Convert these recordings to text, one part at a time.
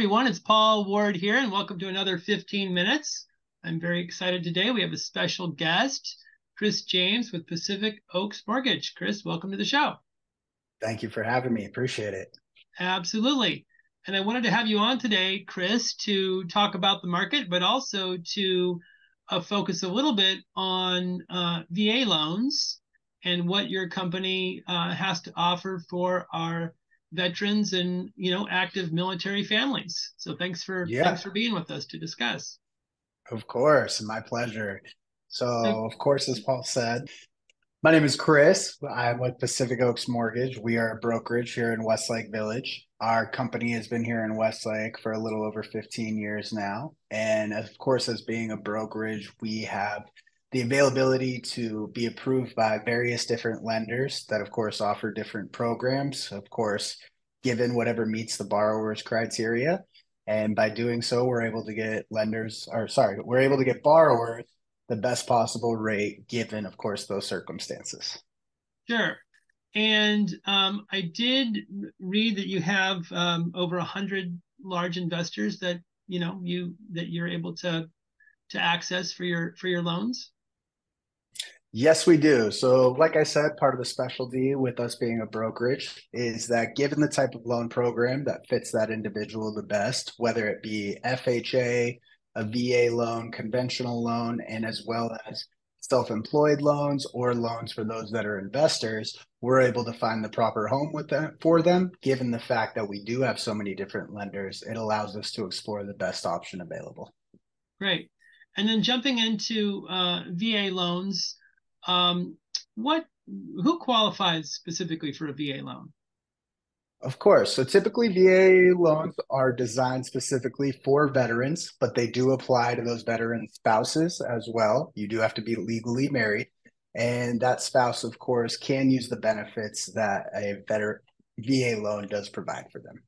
everyone. It's Paul Ward here, and welcome to another 15 minutes. I'm very excited today. We have a special guest, Chris James with Pacific Oaks Mortgage. Chris, welcome to the show. Thank you for having me. Appreciate it. Absolutely. And I wanted to have you on today, Chris, to talk about the market, but also to uh, focus a little bit on uh, VA loans and what your company uh, has to offer for our veterans and you know active military families. So thanks for yeah. thanks for being with us to discuss. Of course, my pleasure. So, of course, as Paul said, my name is Chris. I'm with Pacific Oaks Mortgage. We are a brokerage here in Westlake Village. Our company has been here in Westlake for a little over 15 years now. And of course, as being a brokerage, we have the availability to be approved by various different lenders that, of course, offer different programs, of course, given whatever meets the borrower's criteria. And by doing so, we're able to get lenders, or sorry, we're able to get borrowers the best possible rate given, of course, those circumstances. Sure. And um, I did read that you have um, over a hundred large investors that you know you that you're able to to access for your for your loans. Yes, we do. So, like I said, part of the specialty with us being a brokerage is that given the type of loan program that fits that individual the best, whether it be FHA, a VA loan, conventional loan, and as well as self employed loans or loans for those that are investors, we're able to find the proper home with them for them. Given the fact that we do have so many different lenders, it allows us to explore the best option available. Great. And then jumping into uh, VA loans, um, what who qualifies specifically for a VA loan? Of course. So typically, VA loans are designed specifically for veterans, but they do apply to those veteran spouses as well. You do have to be legally married. And that spouse, of course, can use the benefits that a veteran VA loan does provide for them.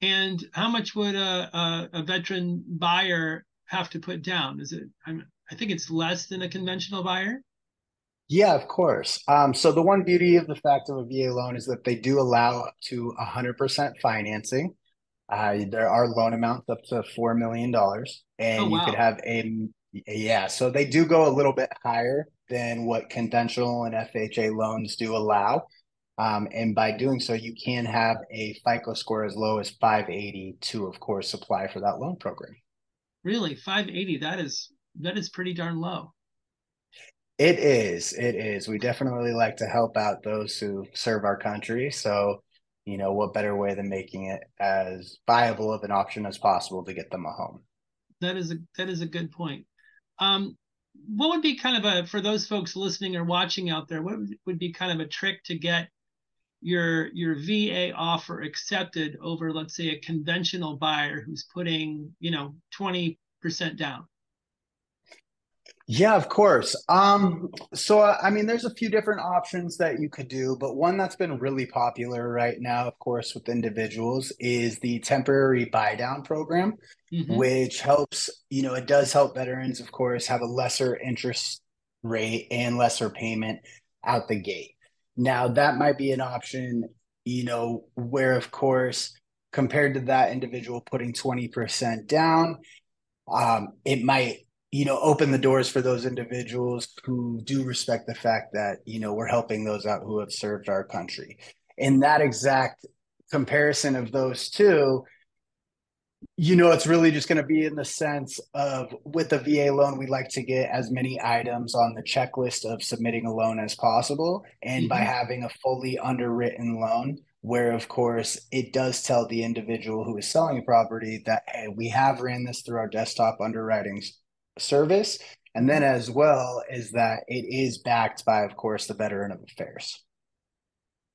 And how much would a, a, a veteran buyer have to put down? Is it, I'm, I think it's less than a conventional buyer? Yeah, of course. Um, so the one beauty of the fact of a VA loan is that they do allow up to 100% financing. Uh, there are loan amounts up to $4 million. And oh, wow. you could have a, yeah, so they do go a little bit higher than what conventional and FHA loans do allow. Um, and by doing so, you can have a FICO score as low as 580 to, of course, apply for that loan program. Really, 580? That is that is pretty darn low. It is. It is. We definitely like to help out those who serve our country. So, you know, what better way than making it as viable of an option as possible to get them a home? That is a that is a good point. Um, what would be kind of a for those folks listening or watching out there? What would be kind of a trick to get your your VA offer accepted over, let's say, a conventional buyer who's putting you know twenty percent down? Yeah, of course. Um, so I mean, there's a few different options that you could do, but one that's been really popular right now, of course, with individuals is the temporary buy down program, mm-hmm. which helps, you know, it does help veterans, of course, have a lesser interest rate and lesser payment out the gate. Now, that might be an option, you know, where, of course, compared to that individual putting 20% down, um, it might you know open the doors for those individuals who do respect the fact that you know we're helping those out who have served our country in that exact comparison of those two you know it's really just going to be in the sense of with the va loan we like to get as many items on the checklist of submitting a loan as possible and mm-hmm. by having a fully underwritten loan where of course it does tell the individual who is selling a property that hey we have ran this through our desktop underwriting service. And then as well is that it is backed by, of course, the veteran of affairs.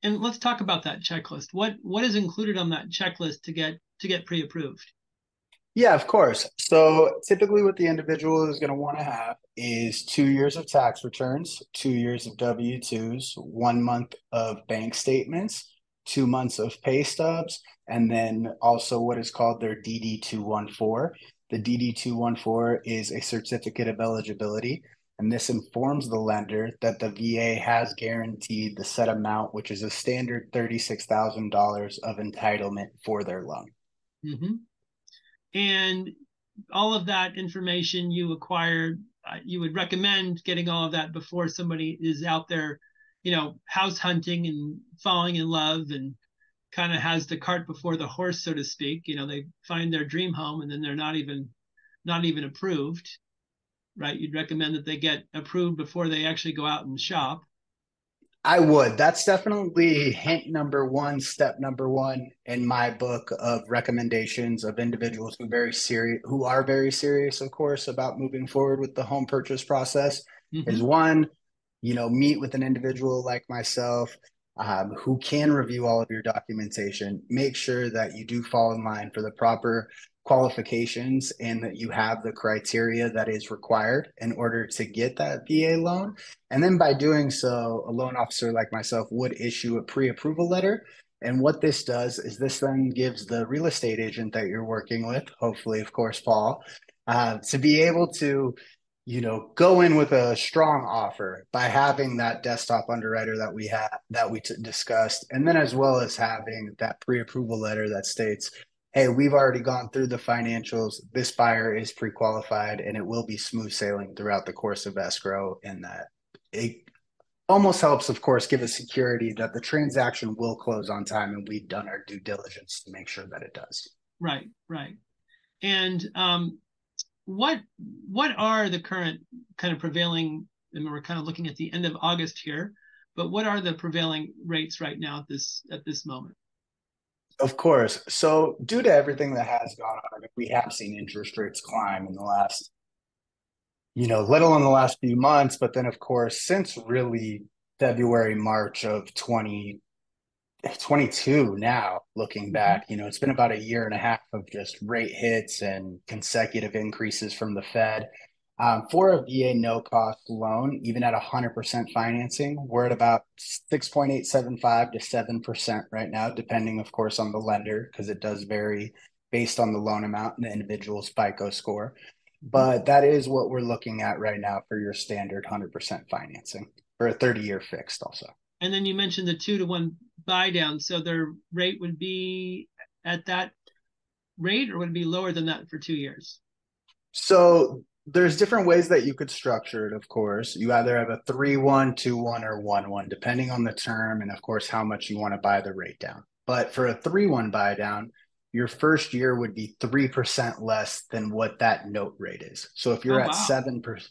And let's talk about that checklist. What what is included on that checklist to get to get pre-approved? Yeah, of course. So typically what the individual is going to want to have is two years of tax returns, two years of W-2s, one month of bank statements, two months of pay stubs, and then also what is called their DD-214. The DD214 is a certificate of eligibility, and this informs the lender that the VA has guaranteed the set amount, which is a standard $36,000 of entitlement for their loan. Mm-hmm. and all of that information you acquired, uh, you would recommend getting all of that before somebody is out there, you know, house hunting and falling in love and kind of has the cart before the horse, so to speak. You know, they find their dream home and then they're not even not even approved, right? You'd recommend that they get approved before they actually go out and shop. I would. That's definitely hint number one, step number one in my book of recommendations of individuals who very serious who are very serious, of course, about moving forward with the home purchase process. Mm-hmm. Is one, you know, meet with an individual like myself um, who can review all of your documentation. Make sure that you do fall in line for the proper qualifications and that you have the criteria that is required in order to get that VA loan. And then by doing so, a loan officer like myself would issue a pre approval letter. And what this does is this then gives the real estate agent that you're working with, hopefully, of course, Paul, uh, to be able to you know go in with a strong offer by having that desktop underwriter that we had that we t- discussed and then as well as having that pre-approval letter that states hey, we've already gone through the financials. This buyer is pre qualified and it will be smooth sailing throughout the course of escrow. And that it almost helps, of course, give us security that the transaction will close on time and we've done our due diligence to make sure that it does. Right, right. And um, what what are the current kind of prevailing? Mean, we're kind of looking at the end of August here, but what are the prevailing rates right now at this at this moment? Of course. So, due to everything that has gone on, we have seen interest rates climb in the last, you know, little in the last few months. But then, of course, since really February, March of 2022, now looking mm-hmm. back, you know, it's been about a year and a half of just rate hits and consecutive increases from the Fed. Um, for a VA no cost loan, even at 100% financing, we're at about 6.875 to 7% right now, depending, of course, on the lender, because it does vary based on the loan amount and the individual's FICO score. But that is what we're looking at right now for your standard 100% financing for a 30 year fixed, also. And then you mentioned the two to one buy down. So their rate would be at that rate, or would it be lower than that for two years? So there's different ways that you could structure it, of course. You either have a 3 1, 2 1, or 1 1, depending on the term and, of course, how much you want to buy the rate down. But for a 3 1 buy down, your first year would be 3% less than what that note rate is. So if you're oh, at wow. 7%,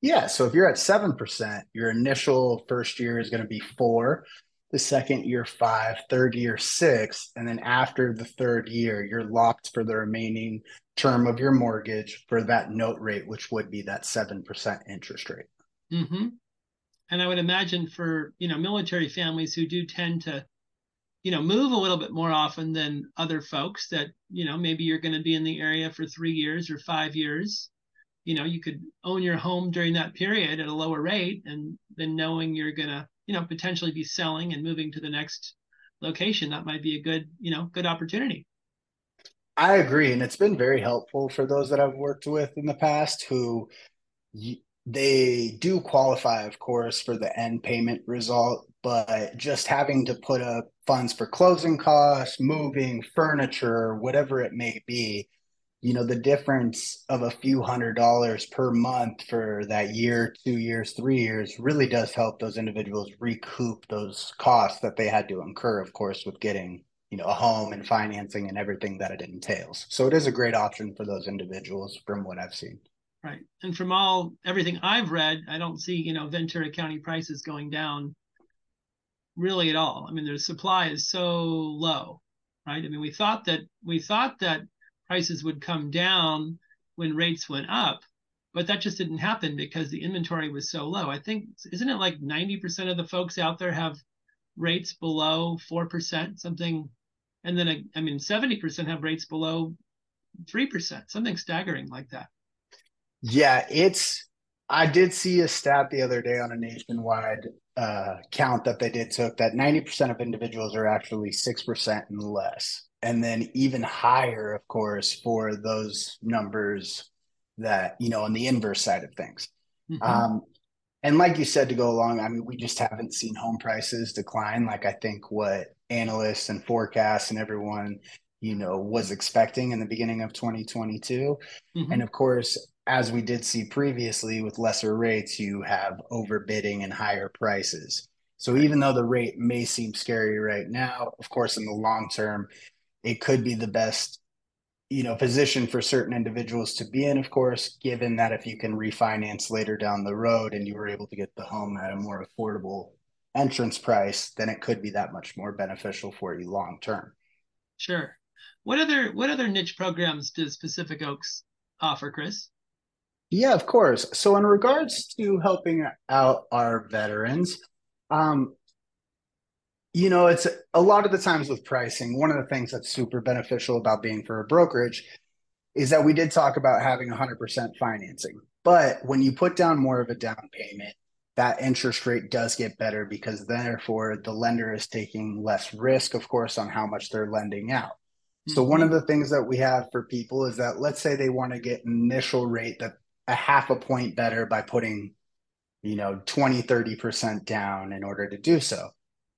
yeah. So if you're at 7%, your initial first year is going to be four, the second year, five, third year, six. And then after the third year, you're locked for the remaining term of your mortgage for that note rate, which would be that 7% interest rate. Mm-hmm. And I would imagine for, you know, military families who do tend to, you know, move a little bit more often than other folks that, you know, maybe you're going to be in the area for three years or five years. You know, you could own your home during that period at a lower rate and then knowing you're going to, you know, potentially be selling and moving to the next location, that might be a good, you know, good opportunity. I agree, and it's been very helpful for those that I've worked with in the past who they do qualify, of course, for the end payment result, but just having to put up funds for closing costs, moving furniture, whatever it may be, you know, the difference of a few hundred dollars per month for that year, two years, three years really does help those individuals recoup those costs that they had to incur, of course, with getting you know a home and financing and everything that it entails. So it is a great option for those individuals from what i've seen. Right. And from all everything i've read i don't see you know ventura county prices going down really at all. I mean the supply is so low right? I mean we thought that we thought that prices would come down when rates went up but that just didn't happen because the inventory was so low. I think isn't it like 90% of the folks out there have rates below 4% something and then I, mean 70% have rates below 3% something staggering like that? Yeah it's i did see a stat the other day on a nationwide uh, count that they did took that 90% of individuals are actually 6% and less and then even higher of course for those numbers that you know on the inverse side of things mm-hmm. um, and like you said to go along i mean we just haven't seen home prices decline like i think what analysts and forecasts and everyone you know, was expecting in the beginning of 2022. Mm-hmm. And of course, as we did see previously with lesser rates, you have overbidding and higher prices. So even though the rate may seem scary right now, of course, in the long term, it could be the best you know position for certain individuals to be in of course given that if you can refinance later down the road and you were able to get the home at a more affordable entrance price then it could be that much more beneficial for you long term. Sure. What other what other niche programs does pacific oaks offer chris? Yeah of course. So in regards to helping out our veterans um, you know, it's a lot of the times with pricing, one of the things that's super beneficial about being for a brokerage is that we did talk about having 100% financing. But when you put down more of a down payment, that interest rate does get better because therefore the lender is taking less risk, of course, on how much they're lending out. Mm-hmm. So one of the things that we have for people is that let's say they want to get an initial rate that a half a point better by putting, you know, 20, 30% down in order to do so.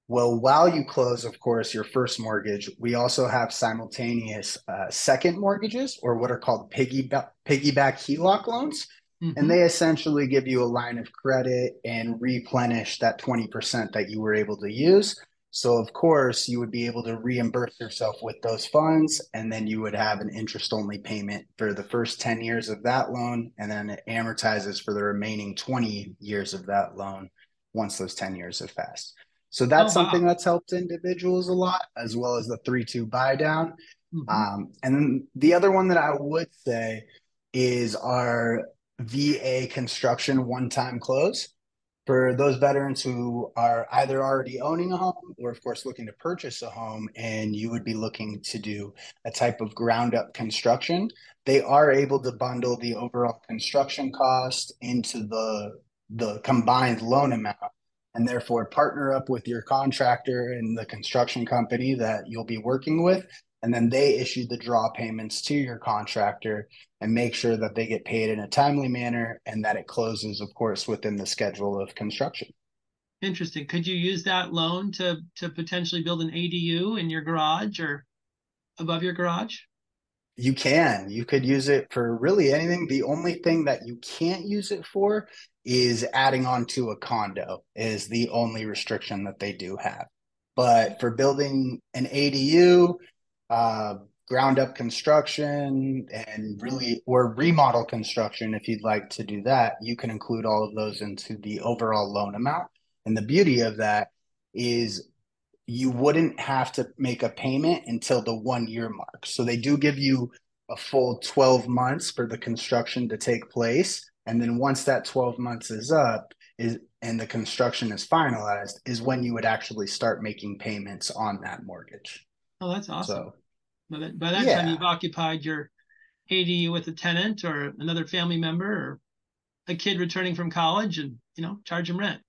Well, while you close, of course, your first mortgage, we also have simultaneous uh, second mortgages or what are called piggyback, piggyback HELOC loans. Mm-hmm. And they essentially give you a line of credit and replenish that 20% that you were able to use. So, of course, you would be able to reimburse yourself with those funds, and then you would have an interest only payment for the first 10 years of that loan. And then it amortizes for the remaining 20 years of that loan once those 10 years have passed. So that's oh, wow. something that's helped individuals a lot, as well as the three two buy down. Mm-hmm. Um, and then the other one that I would say is our VA construction one time close for those veterans who are either already owning a home or, of course, looking to purchase a home, and you would be looking to do a type of ground up construction. They are able to bundle the overall construction cost into the the combined loan amount and therefore partner up with your contractor and the construction company that you'll be working with. And then they issue the draw payments to your contractor and make sure that they get paid in a timely manner and that it closes of course within the schedule of construction. Interesting. Could you use that loan to to potentially build an adu in your garage or above your garage you can you could use it for really anything the only thing that you can't use it for is adding on to a condo is the only restriction that they do have. But for building an ADU, uh, ground up construction, and really, or remodel construction, if you'd like to do that, you can include all of those into the overall loan amount. And the beauty of that is you wouldn't have to make a payment until the one year mark. So they do give you a full 12 months for the construction to take place and then once that 12 months is up is and the construction is finalized is when you would actually start making payments on that mortgage oh that's awesome so, by that, by that yeah. time you've occupied your ADU with a tenant or another family member or a kid returning from college and you know charge them rent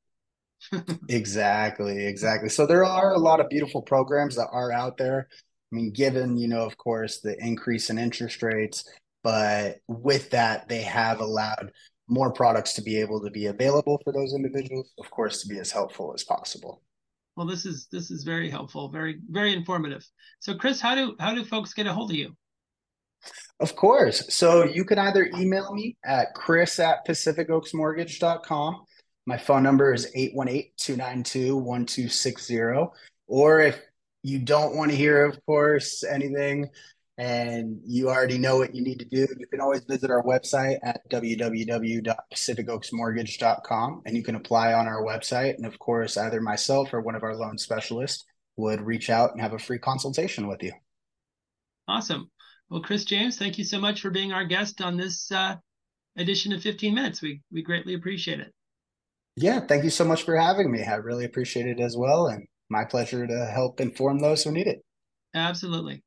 exactly exactly so there are a lot of beautiful programs that are out there i mean given you know of course the increase in interest rates but with that, they have allowed more products to be able to be available for those individuals, of course, to be as helpful as possible. Well, this is this is very helpful, very very informative. So, Chris, how do how do folks get a hold of you? Of course. So you can either email me at chris at pacificoaksmortgage.com. My phone number is 818-292-1260. Or if you don't want to hear, of course, anything, and you already know what you need to do, you can always visit our website at www.pacificoaksmortgage.com and you can apply on our website. And of course, either myself or one of our loan specialists would reach out and have a free consultation with you. Awesome. Well, Chris James, thank you so much for being our guest on this uh, edition of 15 Minutes. We, we greatly appreciate it. Yeah, thank you so much for having me. I really appreciate it as well. And my pleasure to help inform those who need it. Absolutely.